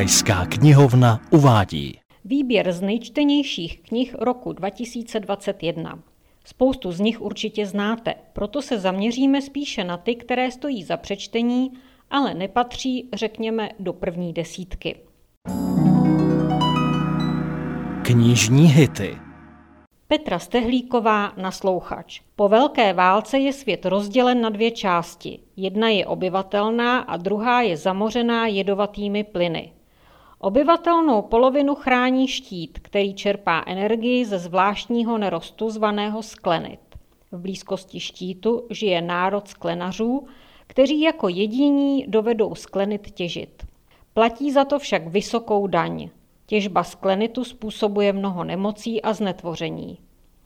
Krajská knihovna uvádí Výběr z nejčtenějších knih roku 2021. Spoustu z nich určitě znáte, proto se zaměříme spíše na ty, které stojí za přečtení, ale nepatří, řekněme, do první desítky. Knižní hity Petra Stehlíková naslouchač. Po velké válce je svět rozdělen na dvě části. Jedna je obyvatelná a druhá je zamořená jedovatými plyny. Obyvatelnou polovinu chrání štít, který čerpá energii ze zvláštního nerostu zvaného sklenit. V blízkosti štítu žije národ sklenařů, kteří jako jediní dovedou sklenit těžit. Platí za to však vysokou daň. Těžba sklenitu způsobuje mnoho nemocí a znetvoření.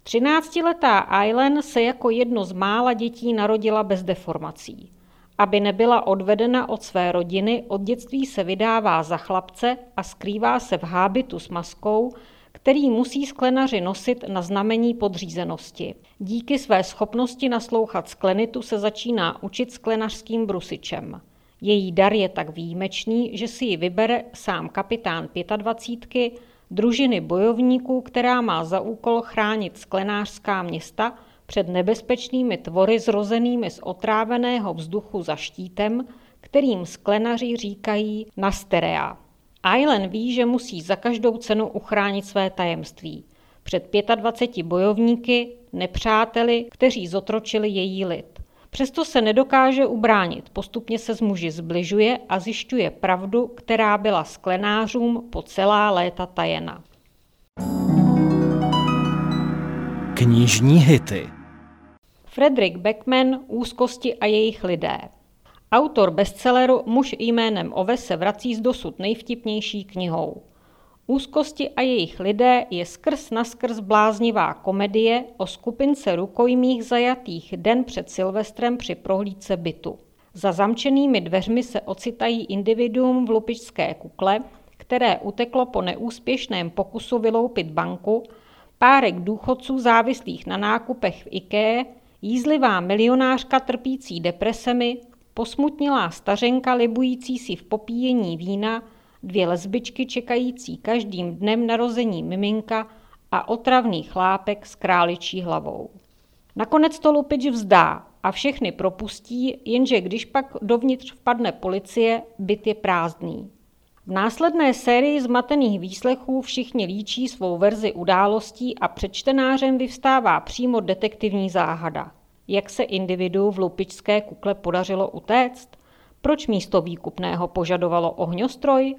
13-letá Aileen se jako jedno z mála dětí narodila bez deformací. Aby nebyla odvedena od své rodiny, od dětství se vydává za chlapce a skrývá se v hábitu s maskou, který musí sklenaři nosit na znamení podřízenosti. Díky své schopnosti naslouchat sklenitu se začíná učit sklenařským brusičem. Její dar je tak výjimečný, že si ji vybere sám kapitán 25 družiny bojovníků, která má za úkol chránit sklenářská města před nebezpečnými tvory zrozenými z otráveného vzduchu za štítem, kterým sklenaři říkají Nasterea. Ailen ví, že musí za každou cenu uchránit své tajemství. Před 25 bojovníky, nepřáteli, kteří zotročili její lid. Přesto se nedokáže ubránit, postupně se s muži zbližuje a zjišťuje pravdu, která byla sklenářům po celá léta tajena. Knižní hity Frederick Beckman Úzkosti a jejich lidé Autor bestselleru Muž jménem Ove se vrací s dosud nejvtipnější knihou. Úzkosti a jejich lidé je skrz naskrz bláznivá komedie o skupince rukojmích zajatých den před Silvestrem při prohlídce bytu. Za zamčenými dveřmi se ocitají individuum v lupičské kukle, které uteklo po neúspěšném pokusu vyloupit banku, párek důchodců závislých na nákupech v IKEA, jízlivá milionářka trpící depresemi, posmutnilá stařenka libující si v popíjení vína dvě lesbičky čekající každým dnem narození miminka a otravný chlápek s králičí hlavou. Nakonec to lupič vzdá a všechny propustí, jenže když pak dovnitř vpadne policie, byt je prázdný. V následné sérii zmatených výslechů všichni líčí svou verzi událostí a před čtenářem vyvstává přímo detektivní záhada. Jak se individu v lupičské kukle podařilo utéct? Proč místo výkupného požadovalo ohňostroj?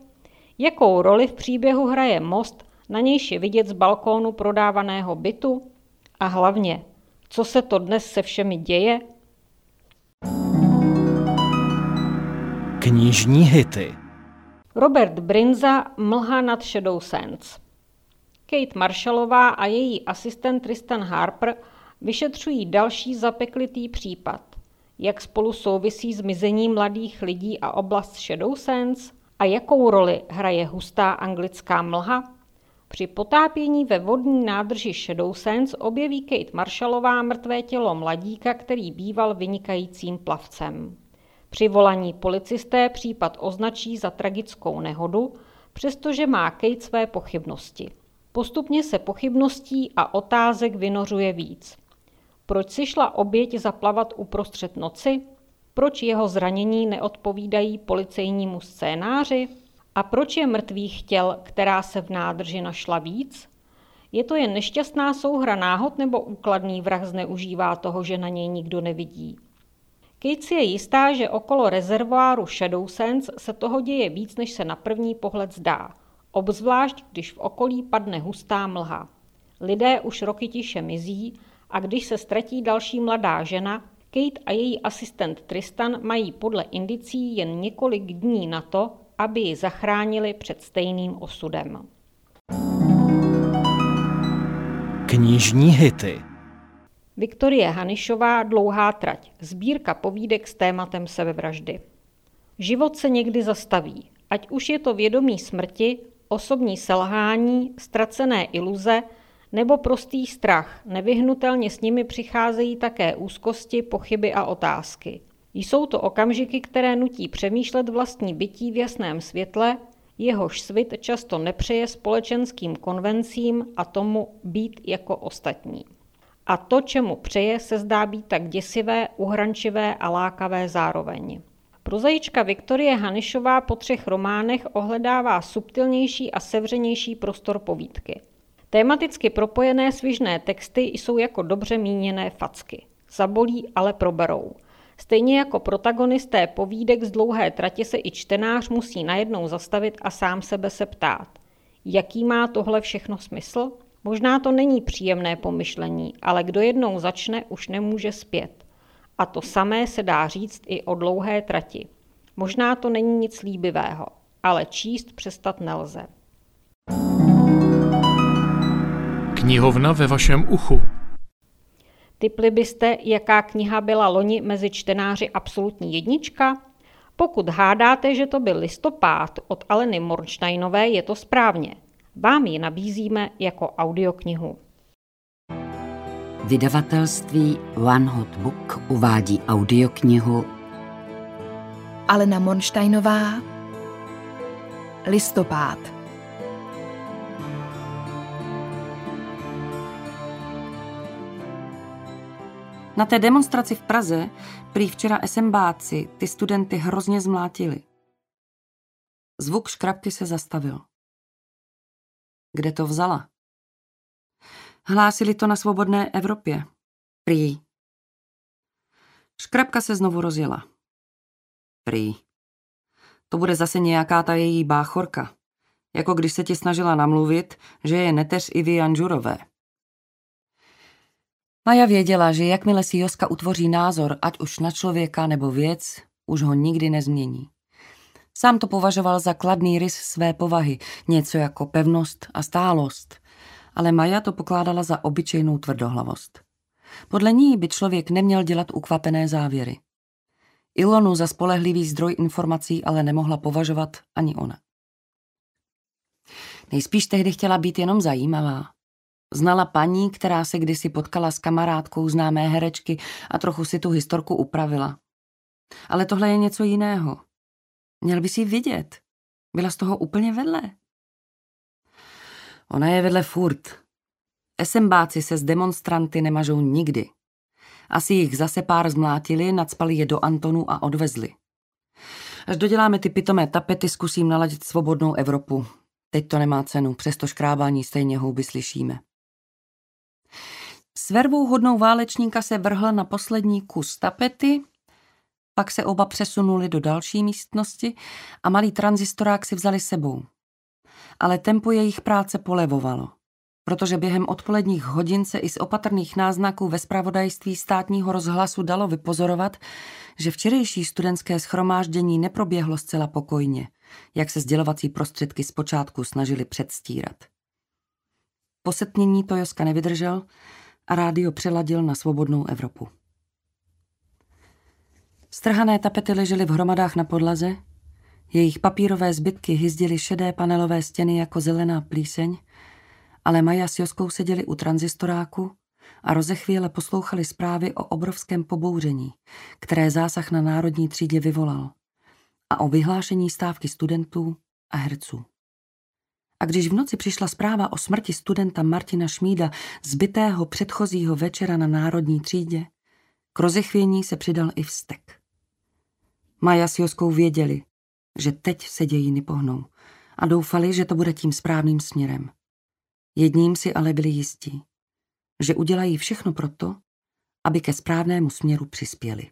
Jakou roli v příběhu hraje most, na nějž je vidět z balkónu prodávaného bytu? A hlavně, co se to dnes se všemi děje? Knižní hity Robert Brinza Mlha nad Shadow Sands Kate Marshallová a její asistent Tristan Harper vyšetřují další zapeklitý případ. Jak spolu souvisí zmizení mladých lidí a oblast Shadow Sands – a jakou roli hraje hustá anglická mlha? Při potápění ve vodní nádrži Shadow Sands objeví Kate Marshallová mrtvé tělo mladíka, který býval vynikajícím plavcem. Při volaní policisté případ označí za tragickou nehodu, přestože má Kate své pochybnosti. Postupně se pochybností a otázek vynořuje víc. Proč si šla oběť zaplavat uprostřed noci? Proč jeho zranění neodpovídají policejnímu scénáři? A proč je mrtvých těl, která se v nádrži našla víc? Je to jen nešťastná souhra náhod nebo úkladný vrah zneužívá toho, že na něj nikdo nevidí? Kate si je jistá, že okolo rezervoáru Shadow Sands se toho děje víc, než se na první pohled zdá. Obzvlášť, když v okolí padne hustá mlha. Lidé už roky tiše mizí a když se ztratí další mladá žena, Kate a její asistent Tristan mají podle indicí jen několik dní na to, aby ji zachránili před stejným osudem. Knižní hity Viktorie Hanišová Dlouhá trať. Sbírka povídek s tématem sebevraždy. Život se někdy zastaví, ať už je to vědomí smrti, osobní selhání, ztracené iluze nebo prostý strach. Nevyhnutelně s nimi přicházejí také úzkosti, pochyby a otázky. Jsou to okamžiky, které nutí přemýšlet vlastní bytí v jasném světle, Jehož svit často nepřeje společenským konvencím a tomu být jako ostatní. A to, čemu přeje, se zdá být tak děsivé, uhrančivé a lákavé zároveň. Prozajička Viktorie Hanišová po třech románech ohledává subtilnější a sevřenější prostor povídky. Tématicky propojené svižné texty jsou jako dobře míněné facky. Zabolí, ale proberou. Stejně jako protagonisté povídek z dlouhé trati se i čtenář musí najednou zastavit a sám sebe se ptát. Jaký má tohle všechno smysl? Možná to není příjemné pomyšlení, ale kdo jednou začne, už nemůže zpět. A to samé se dá říct i o dlouhé trati. Možná to není nic líbivého, ale číst přestat nelze. Knihovna ve vašem uchu. Typli byste, jaká kniha byla loni mezi čtenáři absolutní jednička? Pokud hádáte, že to byl listopád od Aleny Mornsteinové, je to správně. Vám ji nabízíme jako audioknihu. Vydavatelství One Hot Book uvádí audioknihu Alena Mornsteinová Listopád Na té demonstraci v Praze prý včera SMBáci ty studenty hrozně zmlátili. Zvuk škrabky se zastavil. Kde to vzala? Hlásili to na svobodné Evropě. Prý. Škrabka se znovu rozjela. Prý. To bude zase nějaká ta její báchorka. Jako když se ti snažila namluvit, že je neteř Ivy Janžurové. Maja věděla, že jakmile si Joska utvoří názor, ať už na člověka nebo věc, už ho nikdy nezmění. Sám to považoval za kladný rys své povahy, něco jako pevnost a stálost. Ale Maja to pokládala za obyčejnou tvrdohlavost. Podle ní by člověk neměl dělat ukvapené závěry. Ilonu za spolehlivý zdroj informací ale nemohla považovat ani ona. Nejspíš tehdy chtěla být jenom zajímavá. Znala paní, která se kdysi potkala s kamarádkou známé herečky a trochu si tu historku upravila. Ale tohle je něco jiného. Měl by si vidět. Byla z toho úplně vedle. Ona je vedle furt. SMBáci se s demonstranty nemažou nikdy. Asi jich zase pár zmlátili, nadspali je do Antonu a odvezli. Až doděláme ty pitomé tapety, zkusím naladit svobodnou Evropu. Teď to nemá cenu, přesto škrábání stejně houby slyšíme. S vervou hodnou válečníka se vrhl na poslední kus tapety, pak se oba přesunuli do další místnosti a malý tranzistorák si vzali sebou. Ale tempo jejich práce polevovalo, protože během odpoledních hodin se i z opatrných náznaků ve spravodajství státního rozhlasu dalo vypozorovat, že včerejší studentské schromáždění neproběhlo zcela pokojně, jak se sdělovací prostředky zpočátku snažili předstírat. Posetnění to Joska nevydržel a rádio přeladil na svobodnou Evropu. Strhané tapety ležely v hromadách na podlaze, jejich papírové zbytky hyzdily šedé panelové stěny jako zelená plíseň, ale Maja s Joskou seděli u tranzistoráku a rozechvíle poslouchali zprávy o obrovském pobouření, které zásah na národní třídě vyvolal a o vyhlášení stávky studentů a herců. A když v noci přišla zpráva o smrti studenta Martina Šmída zbytého předchozího večera na národní třídě, k rozechvění se přidal i vztek. Maja s Joskou věděli, že teď se dějiny pohnou a doufali, že to bude tím správným směrem. Jedním si ale byli jistí, že udělají všechno proto, aby ke správnému směru přispěli.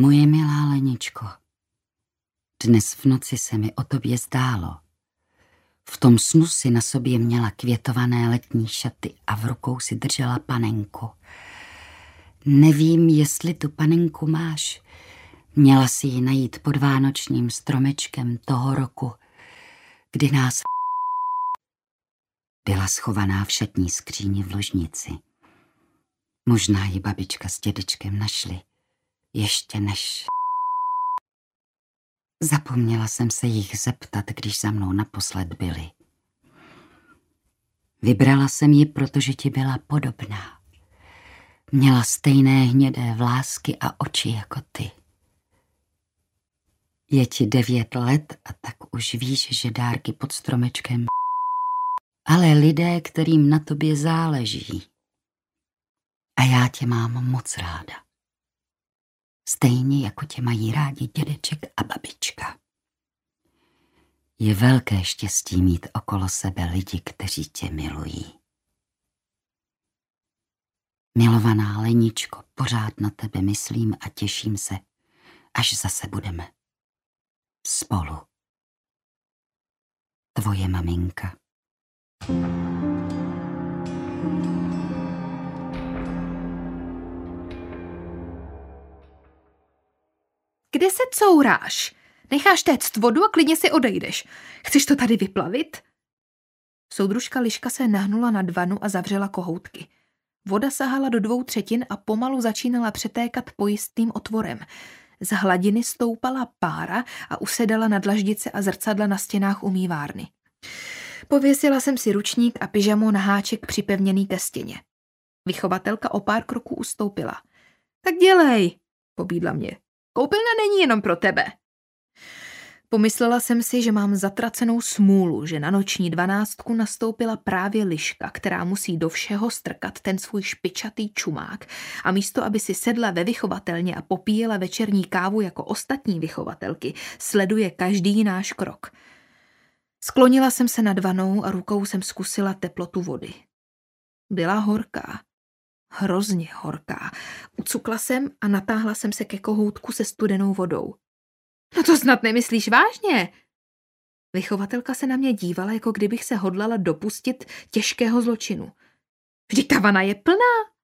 Moje milá Leničko, dnes v noci se mi o tobě zdálo. V tom snu si na sobě měla květované letní šaty a v rukou si držela panenku. Nevím, jestli tu panenku máš. Měla si ji najít pod vánočním stromečkem toho roku, kdy nás byla schovaná v šatní skříni v ložnici. Možná ji babička s dědečkem našli ještě než... Zapomněla jsem se jich zeptat, když za mnou naposled byli. Vybrala jsem ji, protože ti byla podobná. Měla stejné hnědé vlásky a oči jako ty. Je ti devět let a tak už víš, že dárky pod stromečkem. Ale lidé, kterým na tobě záleží. A já tě mám moc ráda. Stejně jako tě mají rádi dědeček a babička. Je velké štěstí mít okolo sebe lidi, kteří tě milují. Milovaná Leničko, pořád na tebe myslím a těším se, až zase budeme spolu. Tvoje maminka. Kde se couráš? Necháš téct vodu a klidně si odejdeš. Chceš to tady vyplavit? Soudružka Liška se nahnula na dvanu a zavřela kohoutky. Voda sahala do dvou třetin a pomalu začínala přetékat pojistným otvorem. Z hladiny stoupala pára a usedala na dlaždice a zrcadla na stěnách umývárny. Pověsila jsem si ručník a pyžamo na háček připevněný ke stěně. Vychovatelka o pár kroků ustoupila. Tak dělej, pobídla mě. Koupelna není jenom pro tebe. Pomyslela jsem si, že mám zatracenou smůlu, že na noční dvanáctku nastoupila právě liška, která musí do všeho strkat ten svůj špičatý čumák a místo, aby si sedla ve vychovatelně a popíjela večerní kávu jako ostatní vychovatelky, sleduje každý náš krok. Sklonila jsem se nad vanou a rukou jsem zkusila teplotu vody. Byla horká. Hrozně horká. Ucukla jsem a natáhla jsem se ke kohoutku se studenou vodou. No to snad nemyslíš vážně? Vychovatelka se na mě dívala, jako kdybych se hodlala dopustit těžkého zločinu. Vždyť ta vana je plná.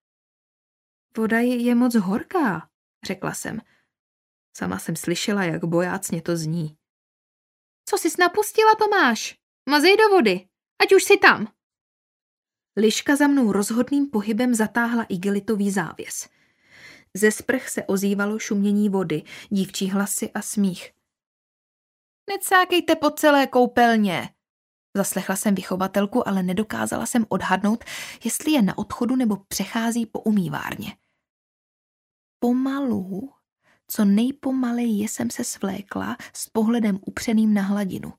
Voda je, moc horká, řekla jsem. Sama jsem slyšela, jak bojácně to zní. Co jsi napustila, Tomáš? Mazej do vody, ať už si tam. Liška za mnou rozhodným pohybem zatáhla igelitový závěs. Ze sprch se ozývalo šumění vody, dívčí hlasy a smích. Necákejte po celé koupelně. Zaslechla jsem vychovatelku, ale nedokázala jsem odhadnout, jestli je na odchodu nebo přechází po umývárně. Pomalu, co nejpomaleji jsem se svlékla s pohledem upřeným na hladinu.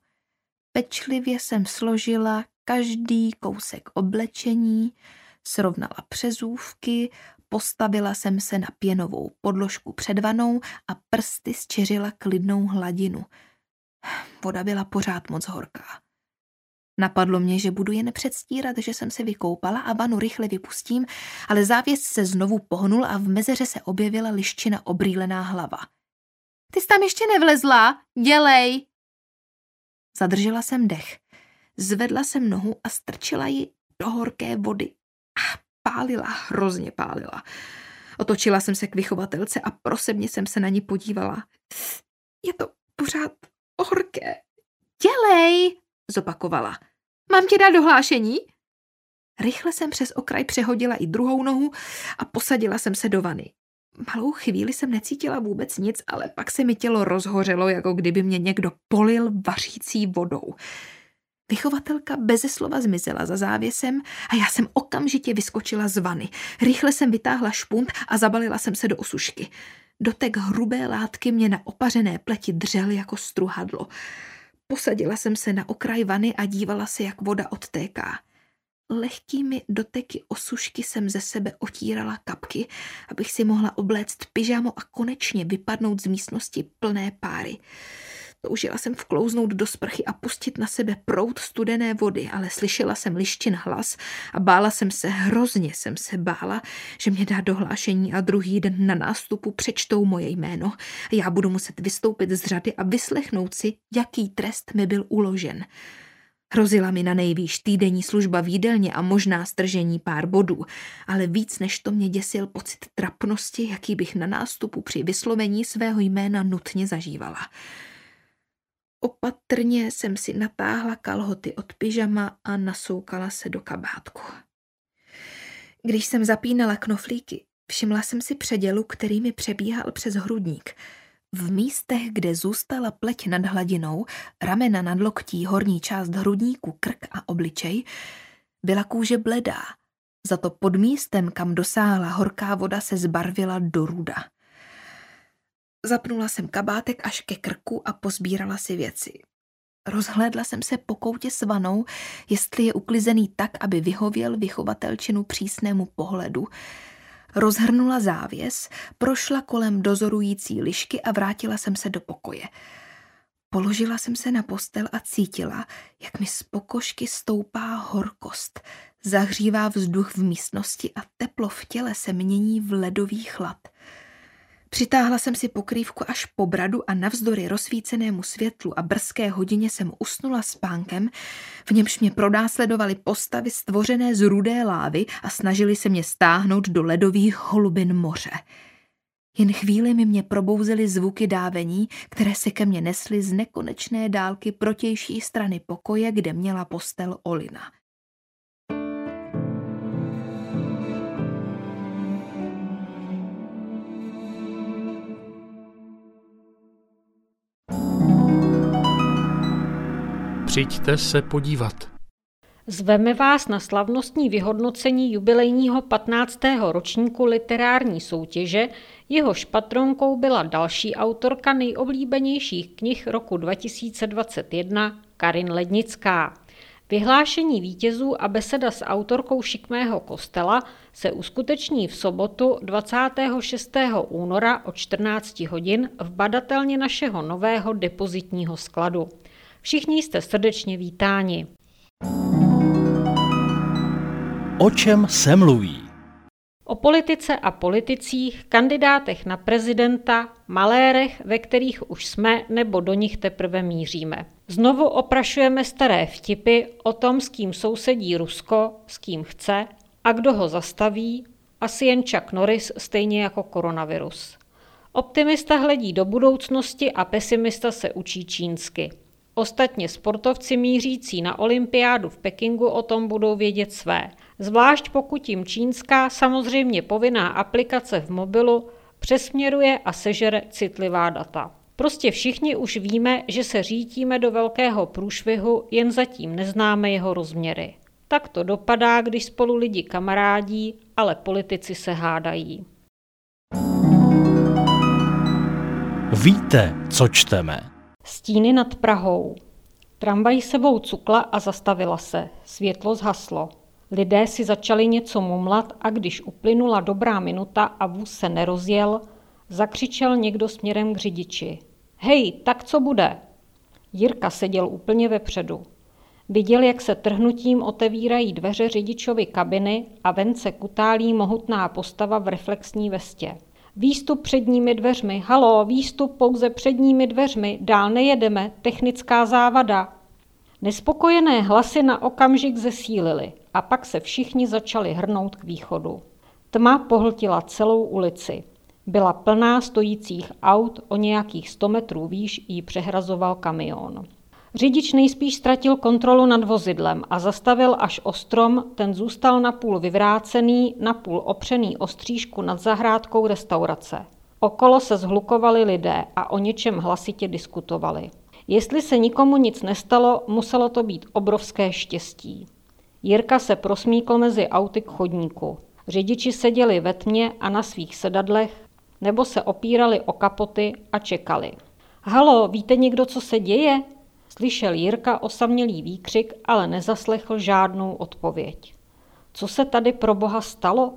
Pečlivě jsem složila každý kousek oblečení, srovnala přezůvky, Postavila jsem se na pěnovou podložku před vanou a prsty zčeřila klidnou hladinu. Voda byla pořád moc horká. Napadlo mě, že budu jen předstírat, že jsem se vykoupala a vanu rychle vypustím, ale závěs se znovu pohnul a v mezeře se objevila liščina obrýlená hlava. Ty jsi tam ještě nevlezla? Dělej! Zadržela jsem dech. Zvedla jsem nohu a strčila ji do horké vody. A pálila, hrozně pálila. Otočila jsem se k vychovatelce a prosebně jsem se na ní podívala. Je to pořád horké. Dělej, zopakovala. Mám ti dát dohlášení? Rychle jsem přes okraj přehodila i druhou nohu a posadila jsem se do vany. Malou chvíli jsem necítila vůbec nic, ale pak se mi tělo rozhořelo, jako kdyby mě někdo polil vařící vodou. Vychovatelka beze slova zmizela za závěsem a já jsem okamžitě vyskočila z vany. Rychle jsem vytáhla špunt a zabalila jsem se do osušky. Dotek hrubé látky mě na opařené pleti dřel jako struhadlo. Posadila jsem se na okraj vany a dívala se, jak voda odtéká. Lehkými doteky osušky jsem ze sebe otírala kapky, abych si mohla obléct pyžamo a konečně vypadnout z místnosti plné páry. Toužila jsem vklouznout do sprchy a pustit na sebe prout studené vody, ale slyšela jsem lištin hlas a bála jsem se, hrozně jsem se bála, že mě dá dohlášení a druhý den na nástupu přečtou moje jméno a já budu muset vystoupit z řady a vyslechnout si, jaký trest mi byl uložen. Hrozila mi na nejvýš týdenní služba v jídelně a možná stržení pár bodů, ale víc než to mě děsil pocit trapnosti, jaký bych na nástupu při vyslovení svého jména nutně zažívala. Opatrně jsem si natáhla kalhoty od pyžama a nasoukala se do kabátku. Když jsem zapínala knoflíky, všimla jsem si předělu, který mi přebíhal přes hrudník. V místech, kde zůstala pleť nad hladinou, ramena nad loktí, horní část hrudníku, krk a obličej, Byla kůže bledá, za to pod místem, kam dosáhla horká voda, se zbarvila do ruda. Zapnula jsem kabátek až ke krku a pozbírala si věci. Rozhlédla jsem se po koutě s vanou, jestli je uklizený tak, aby vyhověl vychovatelčinu přísnému pohledu. Rozhrnula závěs, prošla kolem dozorující lišky a vrátila jsem se do pokoje. Položila jsem se na postel a cítila, jak mi z pokožky stoupá horkost. Zahřívá vzduch v místnosti a teplo v těle se mění v ledový chlad. Přitáhla jsem si pokrývku až po bradu a navzdory rozsvícenému světlu a brzké hodině jsem usnula spánkem, v němž mě pronásledovaly postavy stvořené z rudé lávy a snažili se mě stáhnout do ledových holubin moře. Jen chvíli mi mě probouzely zvuky dávení, které se ke mně nesly z nekonečné dálky protější strany pokoje, kde měla postel Olina. Přijďte se podívat. Zveme vás na slavnostní vyhodnocení jubilejního 15. ročníku literární soutěže, jehož patronkou byla další autorka nejoblíbenějších knih roku 2021 Karin Lednická. Vyhlášení vítězů a beseda s autorkou Šikmého kostela se uskuteční v sobotu 26. února o 14 hodin v badatelně našeho nového depozitního skladu. Všichni jste srdečně vítáni. O čem se mluví? O politice a politicích, kandidátech na prezidenta, malérech, ve kterých už jsme nebo do nich teprve míříme. Znovu oprašujeme staré vtipy o tom, s kým sousedí Rusko, s kým chce a kdo ho zastaví, asi jen Chuck Norris, stejně jako koronavirus. Optimista hledí do budoucnosti a pesimista se učí čínsky. Ostatně sportovci mířící na olympiádu v Pekingu o tom budou vědět své. Zvlášť pokud jim čínská, samozřejmě povinná aplikace v mobilu přesměruje a sežere citlivá data. Prostě všichni už víme, že se řítíme do velkého průšvihu, jen zatím neznáme jeho rozměry. Tak to dopadá, když spolu lidi kamarádí, ale politici se hádají. Víte, co čteme? Stíny nad Prahou. Tramvaj sebou cukla a zastavila se. Světlo zhaslo. Lidé si začali něco mumlat a když uplynula dobrá minuta a vůz se nerozjel, zakřičel někdo směrem k řidiči. Hej, tak co bude? Jirka seděl úplně vepředu. Viděl, jak se trhnutím otevírají dveře řidičovy kabiny a ven se kutálí mohutná postava v reflexní vestě. Výstup předními dveřmi, halo, výstup pouze předními dveřmi, dál nejedeme, technická závada. Nespokojené hlasy na okamžik zesílily a pak se všichni začali hrnout k východu. Tma pohltila celou ulici. Byla plná stojících aut, o nějakých 100 metrů výš jí přehrazoval kamion. Řidič nejspíš ztratil kontrolu nad vozidlem a zastavil až o strom, ten zůstal napůl vyvrácený, napůl opřený o střížku nad zahrádkou restaurace. Okolo se zhlukovali lidé a o něčem hlasitě diskutovali. Jestli se nikomu nic nestalo, muselo to být obrovské štěstí. Jirka se prosmíkl mezi auty k chodníku. Řidiči seděli ve tmě a na svých sedadlech, nebo se opírali o kapoty a čekali. Halo, víte někdo, co se děje? Slyšel Jirka osamělý výkřik, ale nezaslechl žádnou odpověď. Co se tady pro boha stalo?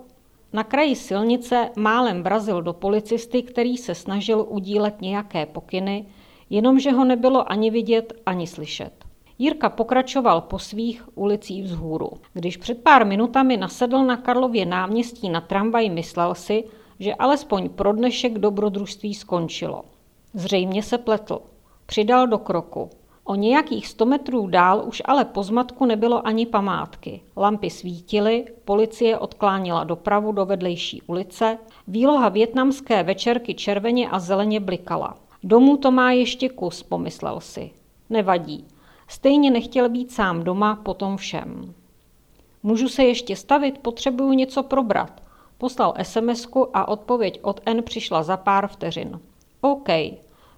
Na kraji silnice málem vrazil do policisty, který se snažil udílet nějaké pokyny, jenomže ho nebylo ani vidět, ani slyšet. Jirka pokračoval po svých ulicích vzhůru. Když před pár minutami nasedl na Karlově náměstí na tramvaj, myslel si, že alespoň pro dnešek dobrodružství skončilo. Zřejmě se pletl. Přidal do kroku. O nějakých 100 metrů dál už ale po zmatku nebylo ani památky. Lampy svítily, policie odklánila dopravu do vedlejší ulice, výloha větnamské večerky červeně a zeleně blikala. Domů to má ještě kus, pomyslel si. Nevadí. Stejně nechtěl být sám doma po tom všem. Můžu se ještě stavit, potřebuju něco probrat. Poslal sms a odpověď od N přišla za pár vteřin. OK,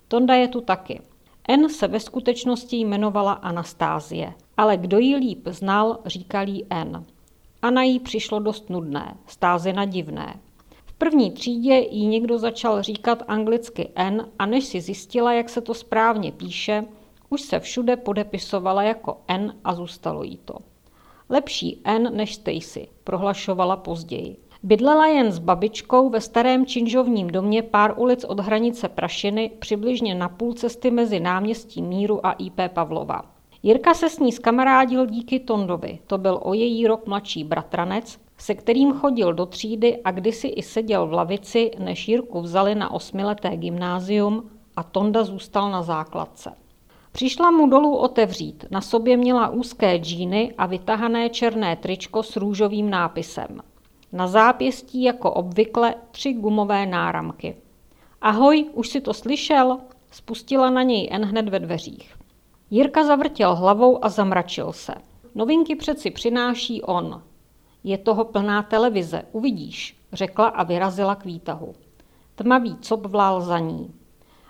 Tonda je tu taky. N se ve skutečnosti jmenovala Anastázie, ale kdo ji líp znal, říkal jí N. Ana jí přišlo dost nudné, stázina divné. V první třídě jí někdo začal říkat anglicky N a než si zjistila, jak se to správně píše, už se všude podepisovala jako N a zůstalo jí to. Lepší N než Stacy, prohlašovala později. Bydlela jen s babičkou ve starém činžovním domě pár ulic od hranice Prašiny, přibližně na půl cesty mezi náměstí Míru a IP Pavlova. Jirka se s ní skamarádil díky Tondovi, to byl o její rok mladší bratranec, se kterým chodil do třídy a kdysi i seděl v lavici, než Jirku vzali na osmileté gymnázium a Tonda zůstal na základce. Přišla mu dolů otevřít, na sobě měla úzké džíny a vytahané černé tričko s růžovým nápisem. Na zápěstí jako obvykle tři gumové náramky. Ahoj, už si to slyšel? Spustila na něj N hned ve dveřích. Jirka zavrtěl hlavou a zamračil se. Novinky přeci přináší on. Je toho plná televize, uvidíš, řekla a vyrazila k výtahu. Tmavý cop vlál za ní.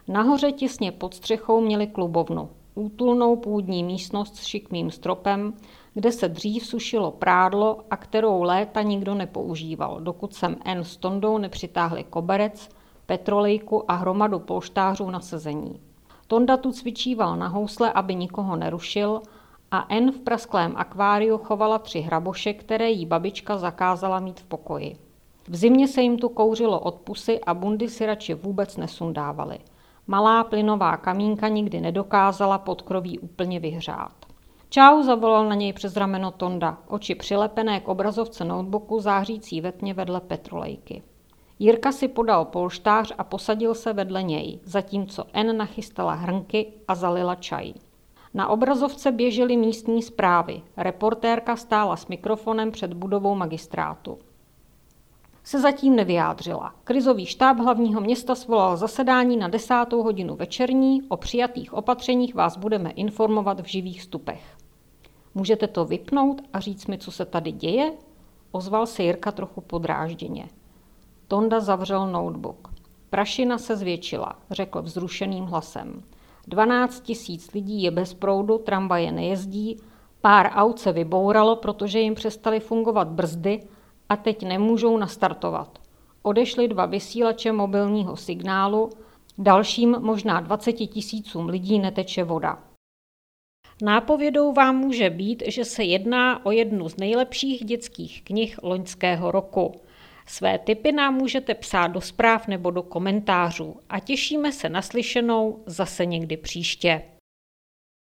Nahoře těsně pod střechou měli klubovnu, útulnou půdní místnost s šikmým stropem, kde se dřív sušilo prádlo a kterou léta nikdo nepoužíval, dokud sem N s Tondou nepřitáhli koberec, petrolejku a hromadu polštářů na sezení. Tonda tu cvičíval na housle, aby nikoho nerušil a N v prasklém akváriu chovala tři hraboše, které jí babička zakázala mít v pokoji. V zimě se jim tu kouřilo od pusy a bundy si radši vůbec nesundávali. Malá plynová kamínka nikdy nedokázala podkroví úplně vyhřát. Čau, zavolal na něj přes rameno Tonda, oči přilepené k obrazovce notebooku zářící ve tmě vedle petrolejky. Jirka si podal polštář a posadil se vedle něj, zatímco N nachystala hrnky a zalila čaj. Na obrazovce běžely místní zprávy. Reportérka stála s mikrofonem před budovou magistrátu. Se zatím nevyjádřila. Krizový štáb hlavního města svolal zasedání na desátou hodinu večerní. O přijatých opatřeních vás budeme informovat v živých stupech. Můžete to vypnout a říct mi, co se tady děje? Ozval se Jirka trochu podrážděně. Tonda zavřel notebook. Prašina se zvětšila, řekl vzrušeným hlasem. 12 tisíc lidí je bez proudu, tramvaje nejezdí, pár aut se vybouralo, protože jim přestaly fungovat brzdy a teď nemůžou nastartovat. Odešly dva vysílače mobilního signálu, dalším možná 20 tisícům lidí neteče voda. Nápovědou vám může být, že se jedná o jednu z nejlepších dětských knih loňského roku. Své tipy nám můžete psát do zpráv nebo do komentářů a těšíme se naslyšenou zase někdy příště.